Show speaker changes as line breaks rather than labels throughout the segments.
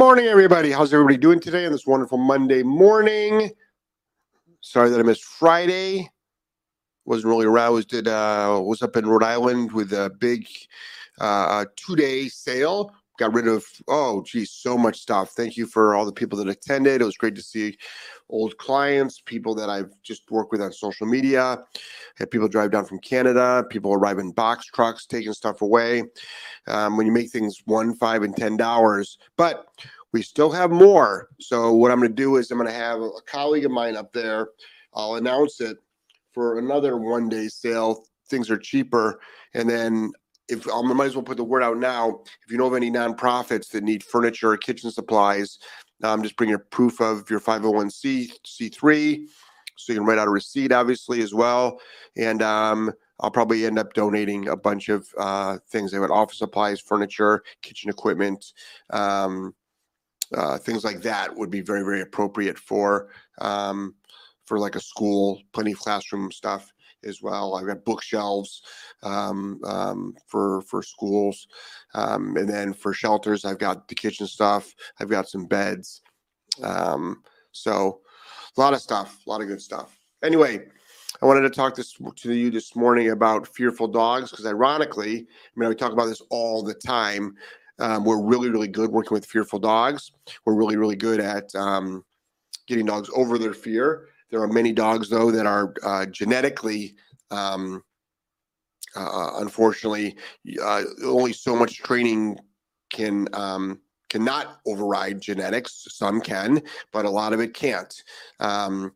morning, everybody. How's everybody doing today on this wonderful Monday morning? Sorry that I missed Friday. Wasn't really. Was did uh was up in Rhode Island with a big uh two day sale. Got rid of oh geez, so much stuff. Thank you for all the people that attended. It was great to see old clients, people that I've just worked with on social media. Had people drive down from Canada, people arrive in box trucks taking stuff away. Um, when you make things one, five, and ten dollars, but we still have more. So what I'm going to do is I'm going to have a colleague of mine up there. I'll announce it for another one day sale. Things are cheaper, and then if I might as well put the word out now. If you know of any nonprofits that need furniture or kitchen supplies, um, just bring your proof of your 501c c3, so you can write out a receipt, obviously as well. And um, I'll probably end up donating a bunch of uh, things. They would office supplies, furniture, kitchen equipment, um, uh, things like that would be very very appropriate for um, for like a school. Plenty of classroom stuff as well. I've got bookshelves um, um, for for schools, um, and then for shelters, I've got the kitchen stuff. I've got some beds. Um, so a lot of stuff, a lot of good stuff. Anyway, I wanted to talk this to you this morning about fearful dogs because, ironically, I mean, we talk about this all the time. Um, we're really, really good working with fearful dogs. We're really, really good at um, getting dogs over their fear. There are many dogs, though, that are uh, genetically, um, uh, unfortunately, uh, only so much training can um, cannot override genetics. Some can, but a lot of it can't. Um,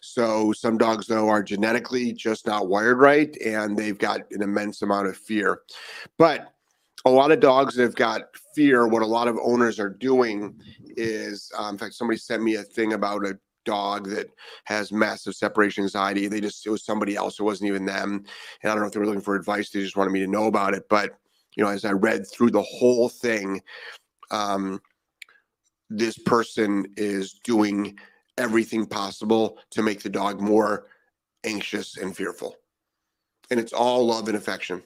so some dogs, though, are genetically just not wired right, and they've got an immense amount of fear. But a lot of dogs have got fear, what a lot of owners are doing is, um, in fact, somebody sent me a thing about a dog that has massive separation anxiety. They just, it was somebody else. It wasn't even them. And I don't know if they were looking for advice. They just wanted me to know about it. But, you know, as I read through the whole thing, um, this person is doing everything possible to make the dog more anxious and fearful. And it's all love and affection.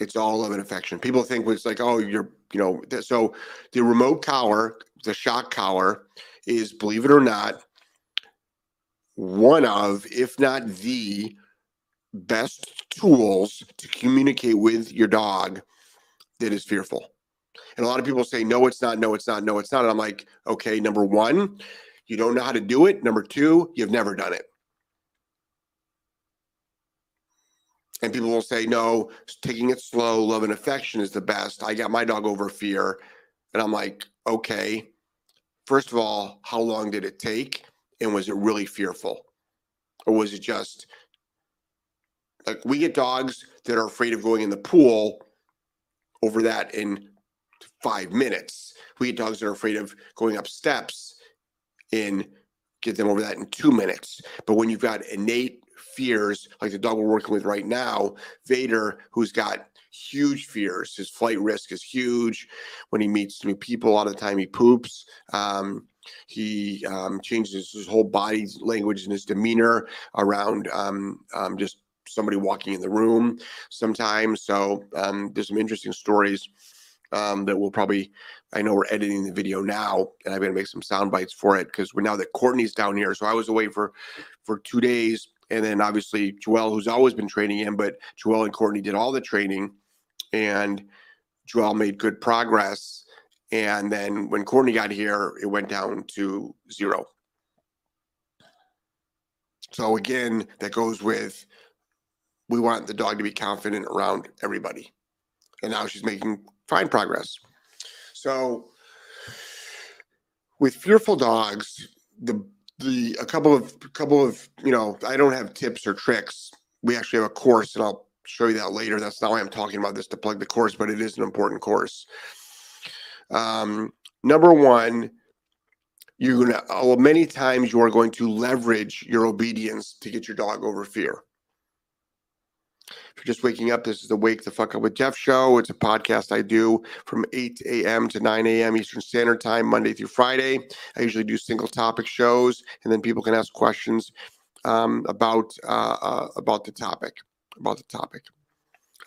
It's all love and affection. People think it's like, oh, you're, you know, so the remote collar, the shock collar, is, believe it or not, one of, if not the best tools to communicate with your dog that is fearful. And a lot of people say, no, it's not, no, it's not, no, it's not. And I'm like, okay, number one, you don't know how to do it. Number two, you've never done it. And people will say, no, taking it slow, love and affection is the best. I got my dog over fear. And I'm like, okay, first of all, how long did it take? And was it really fearful? Or was it just like we get dogs that are afraid of going in the pool over that in five minutes. We get dogs that are afraid of going up steps in get them over that in two minutes. But when you've got innate fears, like the dog we're working with right now, Vader, who's got huge fears, his flight risk is huge. When he meets new people, a lot of the time he poops. Um, he um, changes his whole body language and his demeanor around um, um just somebody walking in the room sometimes. So um, there's some interesting stories um, that we'll probably I know we're editing the video now, and I'm going to make some sound bites for it because we're now that Courtney's down here. So I was away for for two days, and then obviously Joelle, who's always been training him, but Joelle and Courtney did all the training, and Joelle made good progress. And then when Courtney got here, it went down to zero. So again, that goes with we want the dog to be confident around everybody. And now she's making fine progress. So with fearful dogs, the the a couple of a couple of you know I don't have tips or tricks. We actually have a course, and I'll show you that later. That's not why I'm talking about this to plug the course, but it is an important course. Um, number one, you're gonna well, many times you are going to leverage your obedience to get your dog over fear. If you're just waking up, this is the Wake the Fuck Up with Jeff show. It's a podcast I do from 8 a.m. to 9 a.m. Eastern Standard Time, Monday through Friday. I usually do single topic shows, and then people can ask questions um, about uh, uh, about the topic. About the topic.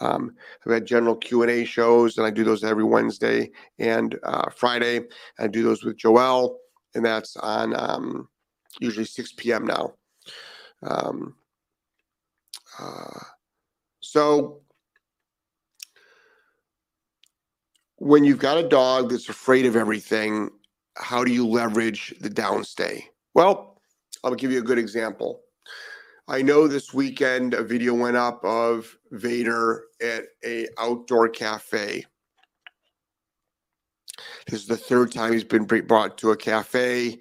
Um, I've had general Q and A shows, and I do those every Wednesday and uh, Friday. I do those with Joelle, and that's on um, usually 6 p.m. now. Um, so when you've got a dog that's afraid of everything, how do you leverage the downstay? Well, I'll give you a good example. I know this weekend a video went up of Vader at a outdoor cafe. This is the third time he's been brought to a cafe.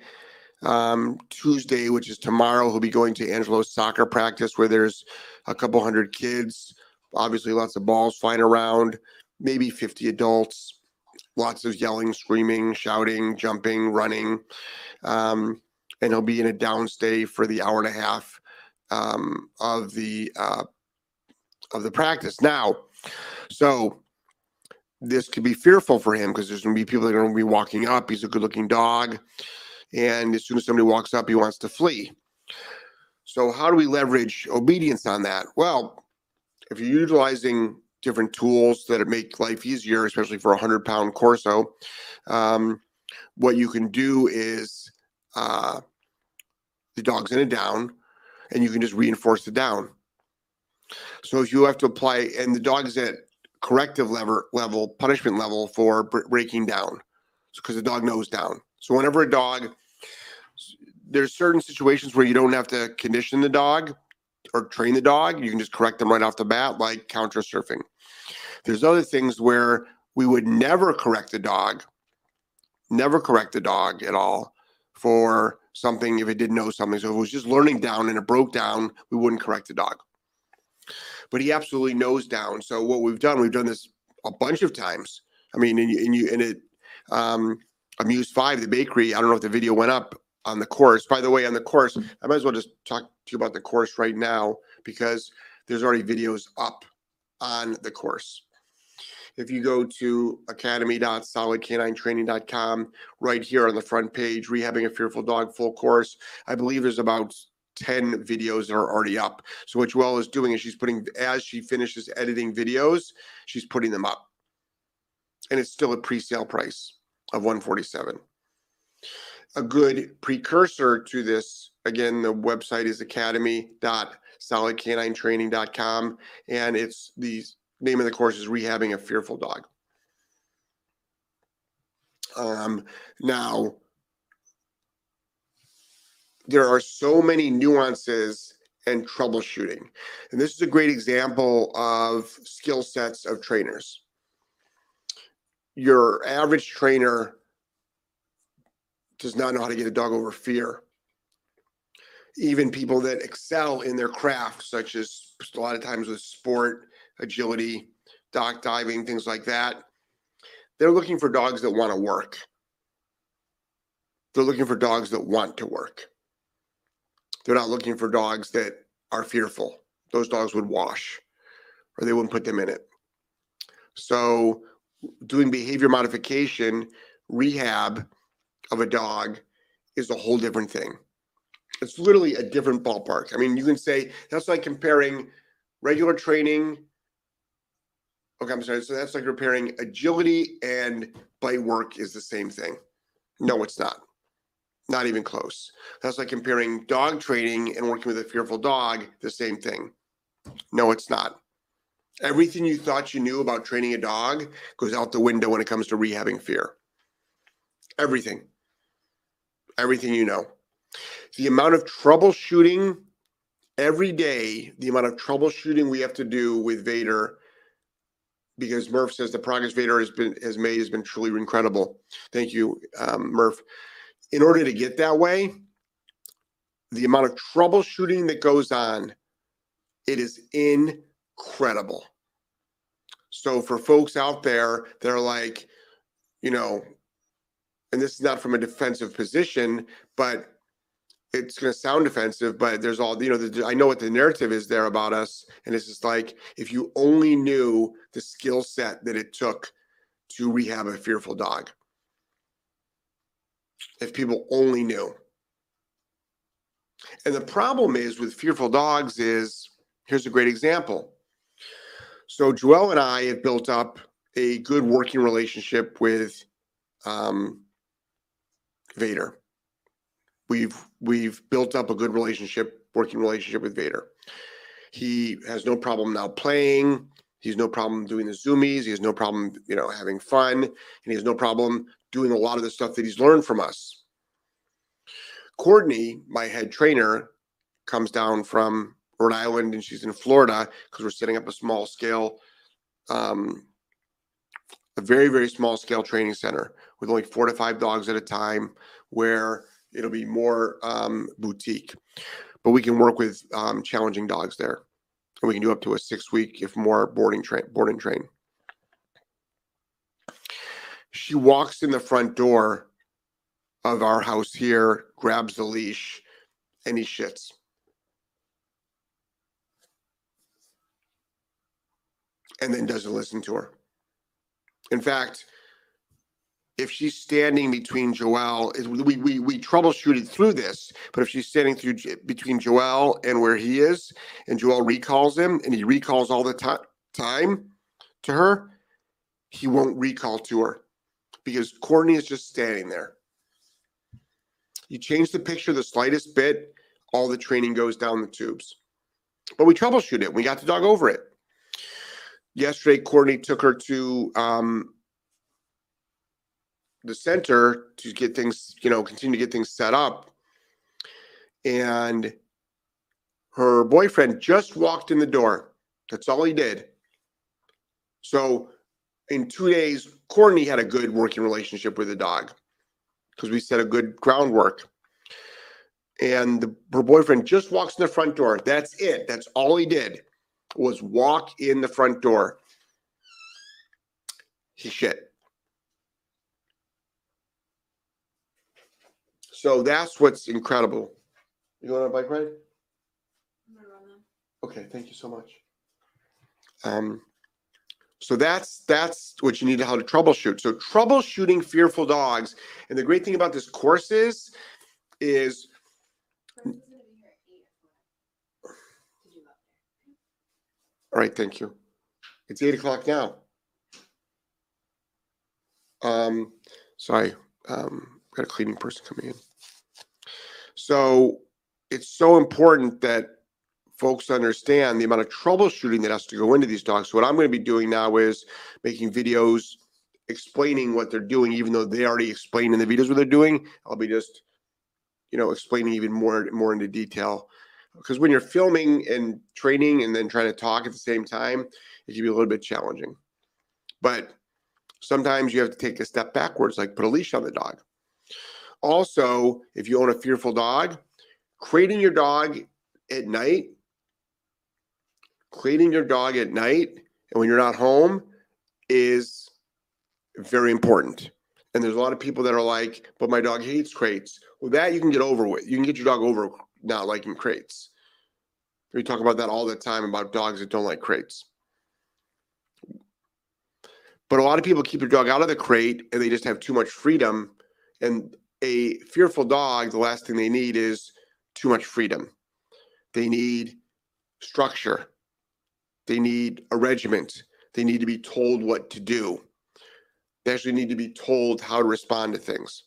Um, Tuesday, which is tomorrow, he'll be going to Angelo's soccer practice where there's a couple hundred kids, obviously lots of balls flying around, maybe 50 adults, lots of yelling, screaming, shouting, jumping, running. Um, and he'll be in a downstay for the hour and a half um, of the uh, of the practice. Now, so this could be fearful for him because there's going to be people that are going to be walking up. He's a good-looking dog, and as soon as somebody walks up, he wants to flee. So, how do we leverage obedience on that? Well, if you're utilizing different tools that make life easier, especially for a hundred pound Corso, um, what you can do is uh, the dog's in a down and you can just reinforce the down. So if you have to apply, and the dog is at corrective level, level punishment level for breaking down, because the dog knows down. So whenever a dog, there's certain situations where you don't have to condition the dog or train the dog. You can just correct them right off the bat, like counter surfing. There's other things where we would never correct the dog, never correct the dog at all for something if it didn't know something. So if it was just learning down and it broke down, we wouldn't correct the dog. But he absolutely knows down. So what we've done, we've done this a bunch of times. I mean, and you and, you, and it, um, Amuse Five, the bakery. I don't know if the video went up on the course. By the way, on the course, I might as well just talk to you about the course right now because there's already videos up on the course. If you go to academy.solidk9training.com, right here on the front page, Rehabbing a Fearful Dog full course, I believe there's about 10 videos that are already up. So what Joelle is doing is she's putting, as she finishes editing videos, she's putting them up. And it's still a pre-sale price of 147 a good precursor to this again the website is academy.solidk9training.com and it's the name of the course is rehabbing a fearful dog. Um, now, there are so many nuances and troubleshooting. And this is a great example of skill sets of trainers. Your average trainer does not know how to get a dog over fear. Even people that excel in their craft, such as a lot of times with sport agility, dock diving, things like that. They're looking for dogs that want to work. They're looking for dogs that want to work. They're not looking for dogs that are fearful. Those dogs would wash or they wouldn't put them in it. So, doing behavior modification, rehab of a dog is a whole different thing. It's literally a different ballpark. I mean, you can say that's like comparing regular training Okay, I'm sorry. So that's like comparing agility and bite work is the same thing. No, it's not. Not even close. That's like comparing dog training and working with a fearful dog, the same thing. No, it's not. Everything you thought you knew about training a dog goes out the window when it comes to rehabbing fear. Everything. Everything you know. The amount of troubleshooting every day, the amount of troubleshooting we have to do with Vader because Murph says the progress Vader has been has made has been truly incredible. Thank you, um, Murph. In order to get that way, the amount of troubleshooting that goes on, it is incredible. So for folks out there that are like, you know, and this is not from a defensive position, but it's going to sound defensive, but there's all you know. The, I know what the narrative is there about us, and it's just like if you only knew the skill set that it took to rehab a fearful dog. If people only knew. And the problem is with fearful dogs is here's a great example. So Joelle and I have built up a good working relationship with um, Vader. We've we've built up a good relationship, working relationship with Vader. He has no problem now playing. He's no problem doing the zoomies. He has no problem, you know, having fun, and he has no problem doing a lot of the stuff that he's learned from us. Courtney, my head trainer, comes down from Rhode Island and she's in Florida because we're setting up a small scale, um, a very, very small scale training center with only four to five dogs at a time where it'll be more um, boutique. But we can work with um, challenging dogs there. And we can do up to a six week, if more, boarding train, board and train. She walks in the front door of our house here, grabs the leash, and he shits. And then doesn't listen to her. In fact, if she's standing between Joelle, we, we, we troubleshooted through this, but if she's standing through between Joelle and where he is, and Joelle recalls him and he recalls all the t- time to her, he won't recall to her because Courtney is just standing there. You change the picture the slightest bit, all the training goes down the tubes. But we troubleshoot it. We got the dog over it. Yesterday, Courtney took her to um, the center to get things, you know, continue to get things set up. And her boyfriend just walked in the door. That's all he did. So in two days, Courtney had a good working relationship with the dog because we set a good groundwork. And the, her boyfriend just walks in the front door. That's it. That's all he did was walk in the front door. He shit. So that's what's incredible. You going on a bike ride? Okay, thank you so much. Um, so that's that's what you need to how to troubleshoot. So troubleshooting fearful dogs, and the great thing about this course is, is all right, thank you. It's eight o'clock now. Um, sorry, um, got a cleaning person coming in. So it's so important that folks understand the amount of troubleshooting that has to go into these dogs. So what I'm going to be doing now is making videos explaining what they're doing, even though they already explained in the videos what they're doing. I'll be just, you know, explaining even more more into detail. Because when you're filming and training and then trying to talk at the same time, it can be a little bit challenging. But sometimes you have to take a step backwards, like put a leash on the dog. Also, if you own a fearful dog, crating your dog at night cleaning your dog at night and when you're not home is very important. And there's a lot of people that are like, but my dog hates crates. Well, that you can get over with. You can get your dog over not liking crates. We talk about that all the time about dogs that don't like crates. But a lot of people keep their dog out of the crate and they just have too much freedom. And a fearful dog, the last thing they need is too much freedom. They need structure. They need a regiment. They need to be told what to do. They actually need to be told how to respond to things.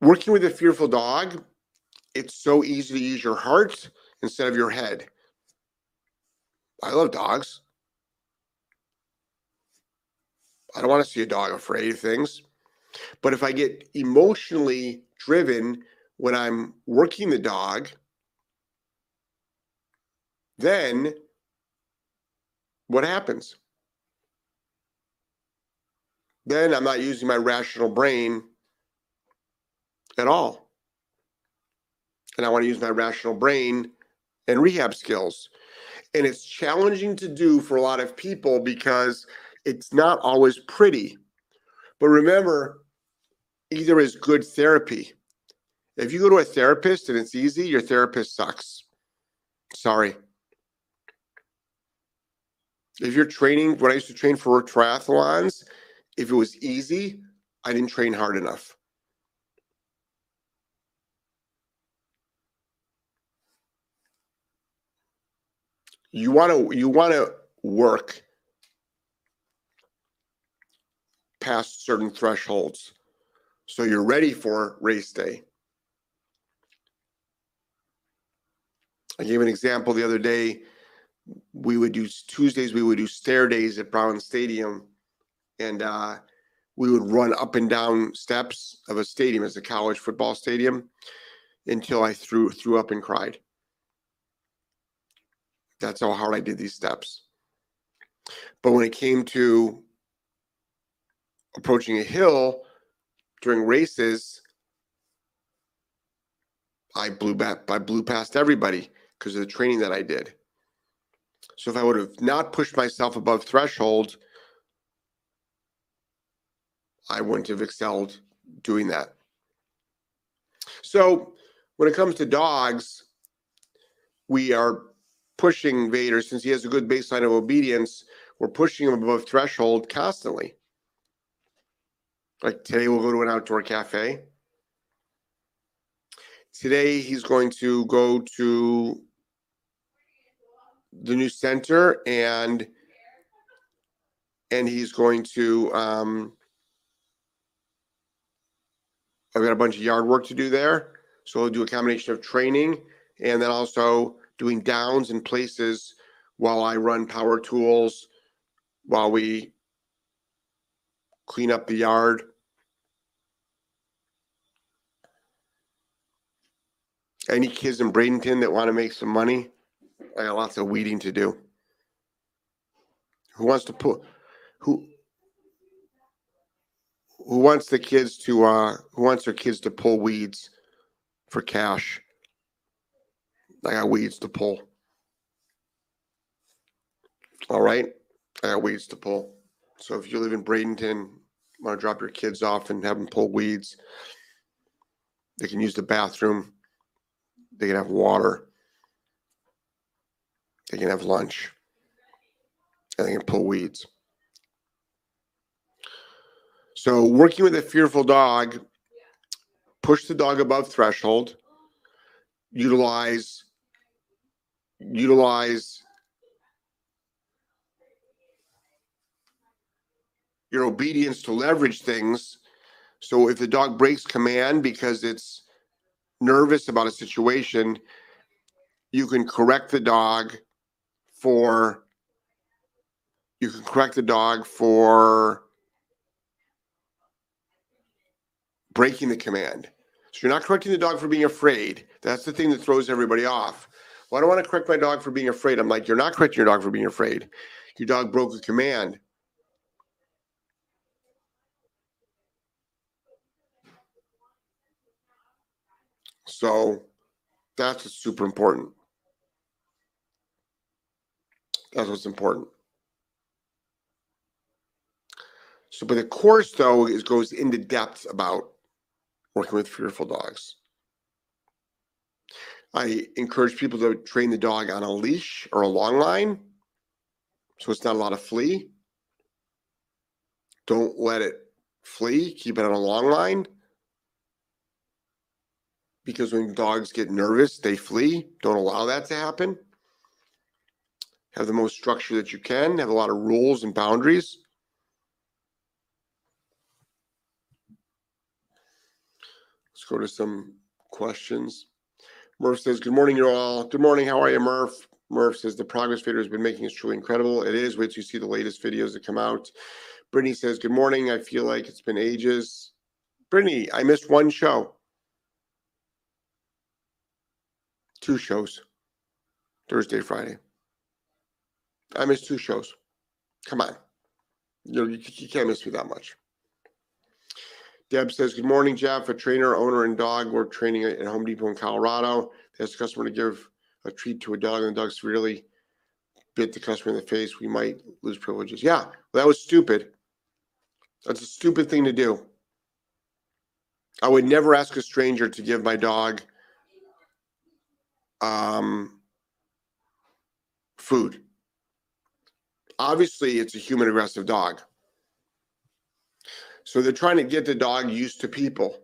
Working with a fearful dog, it's so easy to use your heart instead of your head. I love dogs. I don't want to see a dog afraid of things. But if I get emotionally driven when I'm working the dog, then what happens? Then I'm not using my rational brain at all. And I want to use my rational brain and rehab skills. And it's challenging to do for a lot of people because it's not always pretty. But remember, either is good therapy. If you go to a therapist and it's easy, your therapist sucks. Sorry if you're training, when I used to train for triathlons, if it was easy, I didn't train hard enough. you want to you want to work past certain thresholds so you're ready for race day. I gave an example the other day. We would do Tuesdays, we would do stair days at Brown Stadium, and uh, we would run up and down steps of a stadium as a college football stadium until I threw threw up and cried. That's how hard I did these steps. But when it came to approaching a hill during races, I blew back I blew past everybody because of the training that I did. So if I would have not pushed myself above threshold, I wouldn't have excelled doing that. So when it comes to dogs, we are pushing Vader since he has a good baseline of obedience. We're pushing him above threshold constantly. Like today, we'll go to an outdoor cafe. Today, he's going to go to the new center and and he's going to um I've got a bunch of yard work to do there. So we'll do a combination of training and then also doing downs in places while I run power tools, while we clean up the yard. Any kids in Bradenton that want to make some money? I got lots of weeding to do. Who wants to put who who wants the kids to uh who wants their kids to pull weeds for cash? I got weeds to pull. All right. I got weeds to pull. So if you live in Bradenton, want to drop your kids off and have them pull weeds, they can use the bathroom. They can have water. They can have lunch. And they can pull weeds. So working with a fearful dog, push the dog above threshold, utilize utilize your obedience to leverage things. So if the dog breaks command because it's nervous about a situation, you can correct the dog for you can correct the dog for breaking the command. So you're not correcting the dog for being afraid. That's the thing that throws everybody off. Well, I don't want to correct my dog for being afraid. I'm like, you're not correcting your dog for being afraid. Your dog broke a command. So that's what's super important. That's what's important. So, but the course though is goes into depth about working with fearful dogs. I encourage people to train the dog on a leash or a long line so it's not a lot of flea. Don't let it flee, keep it on a long line. Because when dogs get nervous, they flee. Don't allow that to happen. Have the most structure that you can, have a lot of rules and boundaries. Let's go to some questions. Murph says, Good morning, you all. Good morning. How are you, Murph? Murph says, The progress Vader has been making is truly incredible. It is. Wait till you see the latest videos that come out. Brittany says, Good morning. I feel like it's been ages. Brittany, I missed one show. Two shows. Thursday, Friday. I missed two shows. Come on. You, know, you, you can't miss me that much. Deb says, Good morning, Jeff. A trainer, owner, and dog We're training at Home Depot in Colorado. They asked the customer to give a treat to a dog, and the dog severely bit the customer in the face. We might lose privileges. Yeah, well, that was stupid. That's a stupid thing to do. I would never ask a stranger to give my dog um, food. Obviously, it's a human aggressive dog. So they're trying to get the dog used to people.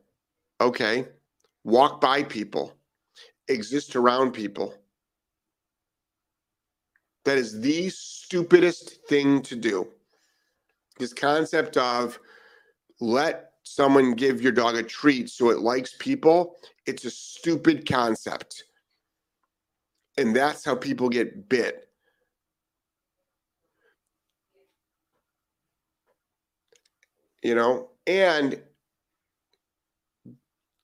Okay. Walk by people, exist around people. That is the stupidest thing to do. This concept of let someone give your dog a treat so it likes people, it's a stupid concept. And that's how people get bit. You know, and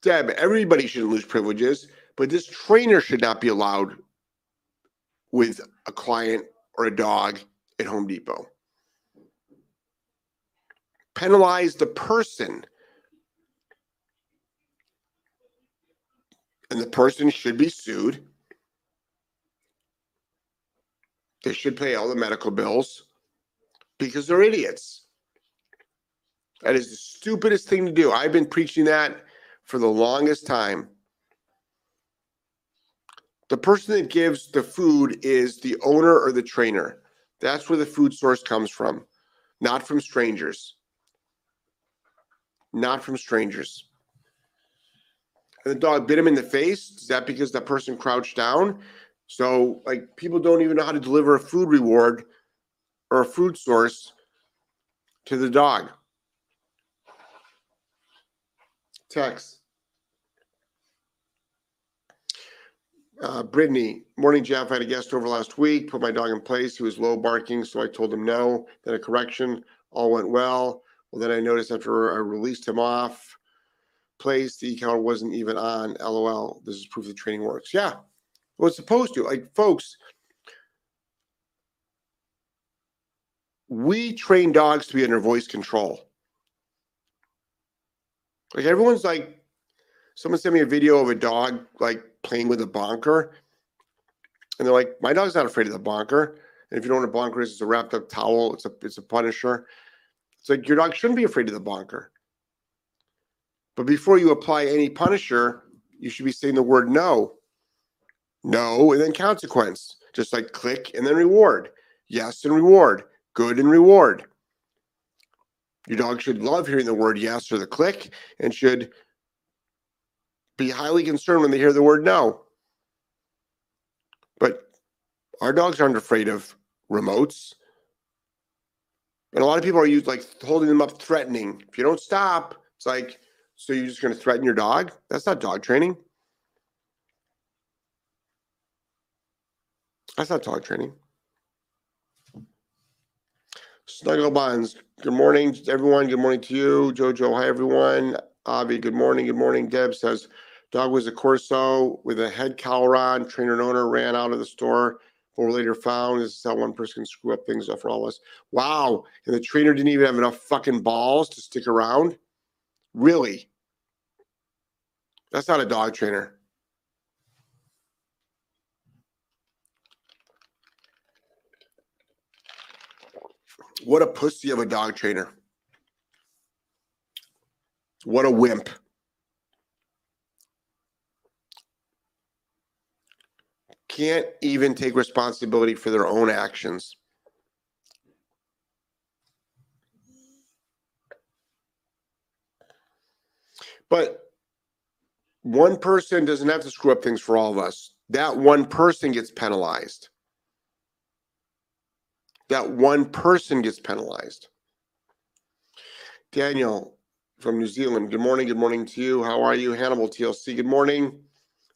Deb, everybody shouldn't lose privileges, but this trainer should not be allowed with a client or a dog at Home Depot. Penalize the person. And the person should be sued. They should pay all the medical bills because they're idiots. That is the stupidest thing to do. I've been preaching that for the longest time. The person that gives the food is the owner or the trainer. That's where the food source comes from, not from strangers. Not from strangers. And the dog bit him in the face. Is that because that person crouched down? So, like, people don't even know how to deliver a food reward or a food source to the dog. Text. Uh, Brittany, morning, Jeff. I had a guest over last week, put my dog in place. He was low barking, so I told him no. Then a correction. All went well. Well, then I noticed after I released him off place, the e collar wasn't even on. LOL. This is proof the training works. Yeah. Well, it's supposed to. Like, folks, we train dogs to be under voice control. Like, everyone's like, someone sent me a video of a dog like playing with a bonker. And they're like, my dog's not afraid of the bonker. And if you don't know what a bonker is, it's a wrapped up towel. It's a it's a punisher. It's like your dog shouldn't be afraid of the bonker. But before you apply any punisher, you should be saying the word no. No, and then consequence. Just like click and then reward. Yes and reward. Good and reward. Your dog should love hearing the word yes or the click and should be highly concerned when they hear the word no. But our dogs aren't afraid of remotes. And a lot of people are used like holding them up, threatening. If you don't stop, it's like, so you're just going to threaten your dog? That's not dog training. That's not dog training. Snuggle good morning, everyone. Good morning to you. Jojo, hi, everyone. Avi, good morning. Good morning. Deb says, Dog was a Corso with a head collar on. Trainer and owner ran out of the store, but were later found. This is how one person can screw up things for all of us. Wow. And the trainer didn't even have enough fucking balls to stick around? Really? That's not a dog trainer. What a pussy of a dog trainer. What a wimp. can't even take responsibility for their own actions. But one person doesn't have to screw up things for all of us. That one person gets penalized. That one person gets penalized. Daniel from New Zealand, good morning. Good morning to you. How are you? Hannibal TLC, good morning.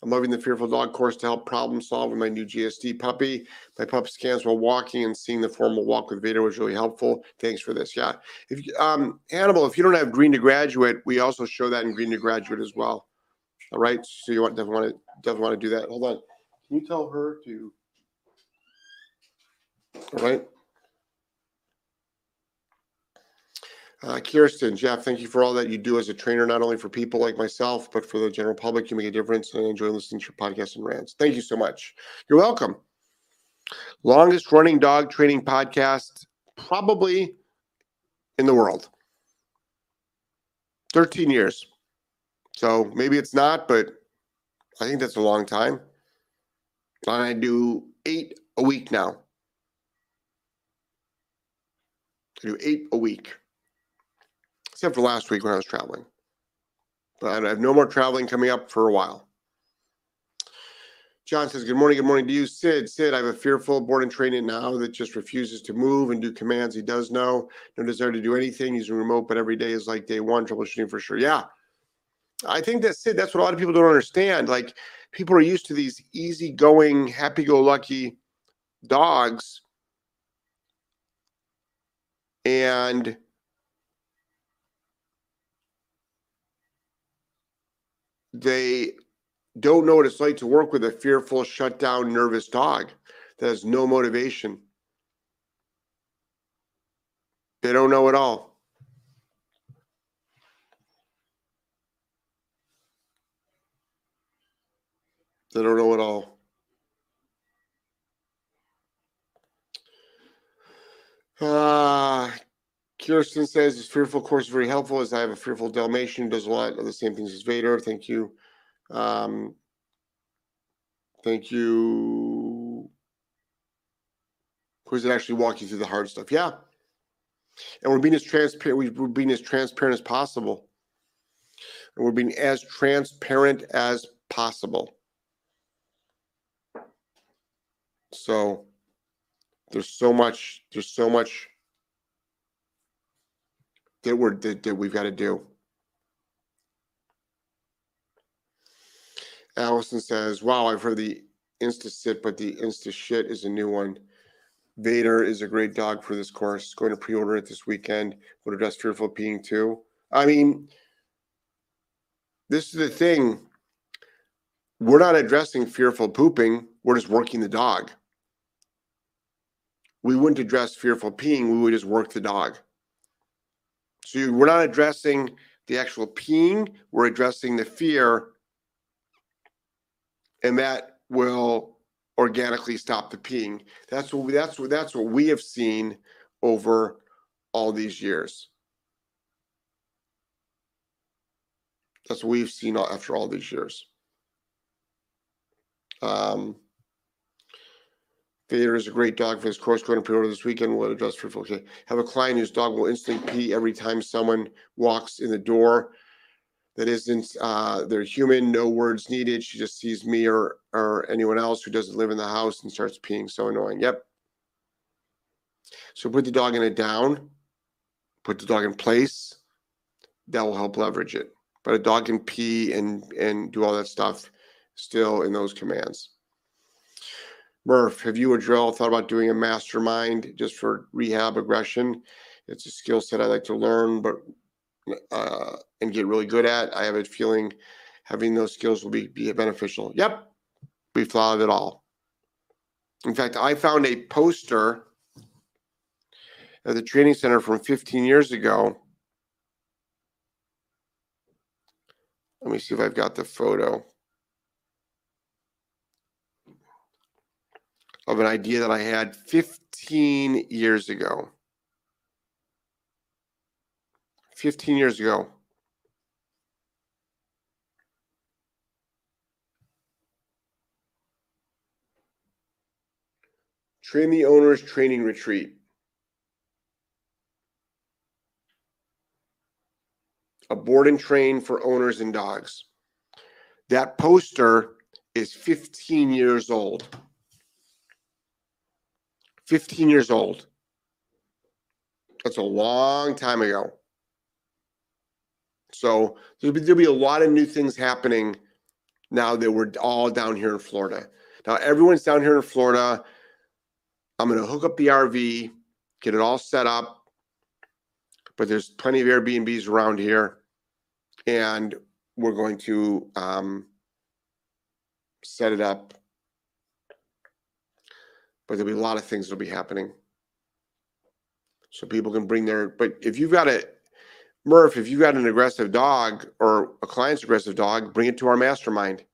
I'm loving the Fearful Dog course to help problem solve with my new GSD puppy. My pup scans while walking and seeing the formal walk with Vader was really helpful. Thanks for this. Yeah. If um Hannibal, if you don't have Green to Graduate, we also show that in Green to Graduate as well. All right. So you want definitely want to definitely want to do that. Hold on. Can you tell her to all right? Uh, Kirsten, Jeff, thank you for all that you do as a trainer, not only for people like myself, but for the general public. You make a difference and I enjoy listening to your podcast and rants. Thank you so much. You're welcome. Longest running dog training podcast, probably in the world. 13 years. So maybe it's not, but I think that's a long time. I do eight a week now. I do eight a week except for last week when I was traveling. But I have no more traveling coming up for a while. John says, Good morning. Good morning to you, Sid. Sid, I have a fearful board and training now that just refuses to move and do commands he does know. No desire to do anything. He's remote, but every day is like day one, troubleshooting for sure. Yeah. I think that's Sid. That's what a lot of people don't understand. Like people are used to these easygoing, happy go lucky dogs. And they don't know what it's like to work with a fearful, shut down, nervous dog that has no motivation. They don't know at all. They don't know at all. Uh, Kirsten says his fearful course is very helpful as I have a fearful Dalmatian who does a lot of the same things as Vader. Thank you. Um, thank you. Who's it actually walk you through the hard stuff? Yeah. And we're being as transparent, we're being as transparent as possible. And we're being as transparent as possible. So there's so much, there's so much that we're that, that we've got to do. Allison says, "Wow, I've heard the Insta sit, but the Insta shit is a new one." Vader is a great dog for this course. Going to pre-order it this weekend. Would address fearful peeing too. I mean, this is the thing. We're not addressing fearful pooping. We're just working the dog. We wouldn't address fearful peeing. We would just work the dog. So we're not addressing the actual peeing. We're addressing the fear and that will organically stop the peeing. That's what we, that's what that's what we have seen over all these years. That's what we've seen after all these years. Um, Vader is a great dog for his course going to pre-order this weekend. Will adjust for okay. Have a client whose dog will instantly pee every time someone walks in the door that isn't uh, they're human, no words needed. She just sees me or or anyone else who doesn't live in the house and starts peeing. So annoying. Yep. So put the dog in a down, put the dog in place. That will help leverage it. But a dog can pee and and do all that stuff still in those commands. Murph, have you or Drill thought about doing a mastermind just for rehab aggression? It's a skill set I like to learn, but uh, and get really good at. I have a feeling having those skills will be, be beneficial. Yep, we thought of it all. In fact, I found a poster at the training center from 15 years ago. Let me see if I've got the photo of an idea that I had 15 years ago. 15 years ago. Train the Owners Training Retreat. A board and train for owners and dogs. That poster is 15 years old. 15 years old. That's a long time ago. So there'll be, there'll be a lot of new things happening now that we're all down here in Florida. Now everyone's down here in Florida. I'm going to hook up the RV, get it all set up. But there's plenty of Airbnbs around here, and we're going to um, set it up. But there'll be a lot of things that'll be happening, so people can bring their. But if you've got a Murph, if you've got an aggressive dog or a client's aggressive dog, bring it to our mastermind.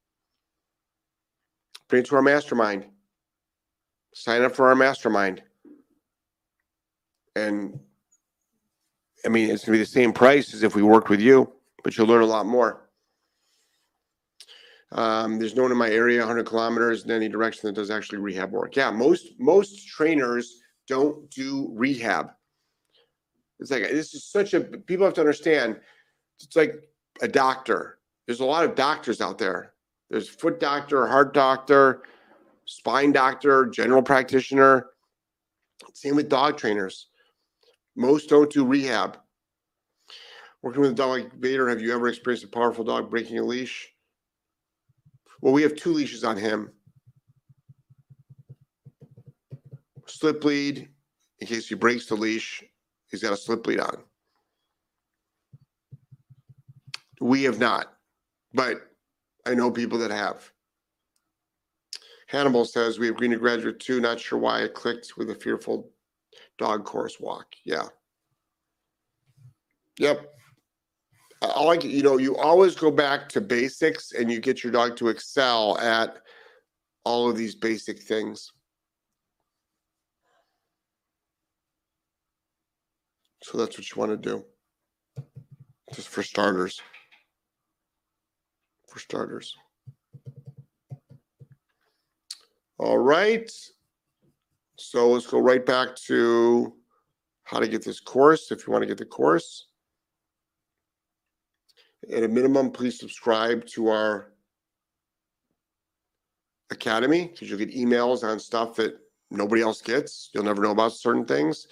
Bring it to our mastermind. Sign up for our mastermind. And I mean, it's going to be the same price as if we worked with you, but you'll learn a lot more. Um, there's no one in my area 100 kilometers in any direction that does actually rehab work. Yeah, most most trainers don't do rehab. It's like this is such a people have to understand. It's like a doctor. There's a lot of doctors out there. There's foot doctor, heart doctor, spine doctor, general practitioner. Same with dog trainers. Most don't do rehab. Working with a dog like Vader, have you ever experienced a powerful dog breaking a leash? Well, we have two leashes on him. Slip lead, in case he breaks the leash, he's got a slip lead on. We have not, but I know people that have. Hannibal says we have Green to Graduate too. Not sure why it clicked with a fearful dog course walk. Yeah. Yep. I like you know you always go back to basics and you get your dog to excel at all of these basic things. So that's what you want to do. Just for starters. For starters. All right. So let's go right back to how to get this course if you want to get the course. At a minimum, please subscribe to our academy because you'll get emails on stuff that nobody else gets. You'll never know about certain things.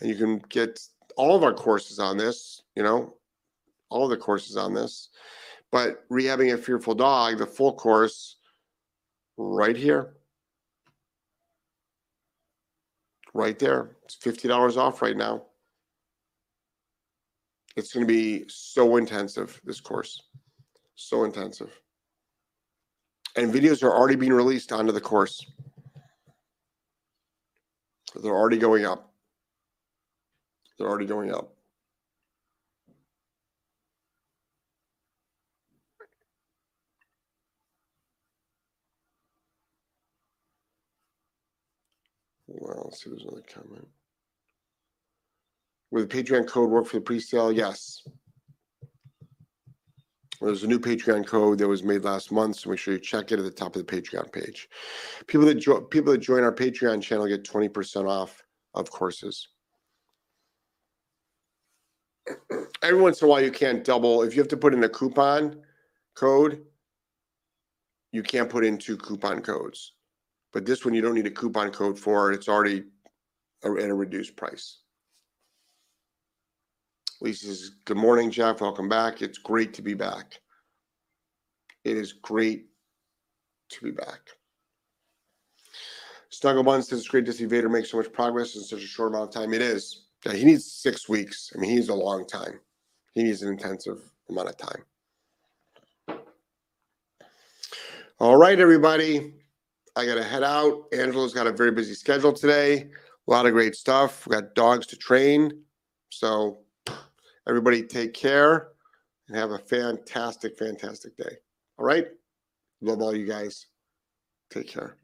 And you can get all of our courses on this, you know, all of the courses on this. But rehabbing a fearful dog, the full course, right here. Right there. It's $50 off right now. It's going to be so intensive, this course. So intensive. And videos are already being released onto the course. They're already going up. They're already going up. Well, let's see there's another comment. Will the Patreon code work for the pre-sale? Yes. There's a new Patreon code that was made last month, so make sure you check it at the top of the Patreon page. People that jo- people that join our Patreon channel get 20% off of courses every once in a while you can't double if you have to put in a coupon code you can't put in two coupon codes but this one you don't need a coupon code for it's already at a reduced price lisa says good morning jeff welcome back it's great to be back it is great to be back Snuggle Bun says it's great to see Vader make so much progress in such a short amount of time. It is. Yeah, he needs six weeks. I mean, he needs a long time. He needs an intensive amount of time. All right, everybody. I got to head out. Angela's got a very busy schedule today. A lot of great stuff. We got dogs to train. So, everybody take care and have a fantastic, fantastic day. All right. Love all you guys. Take care.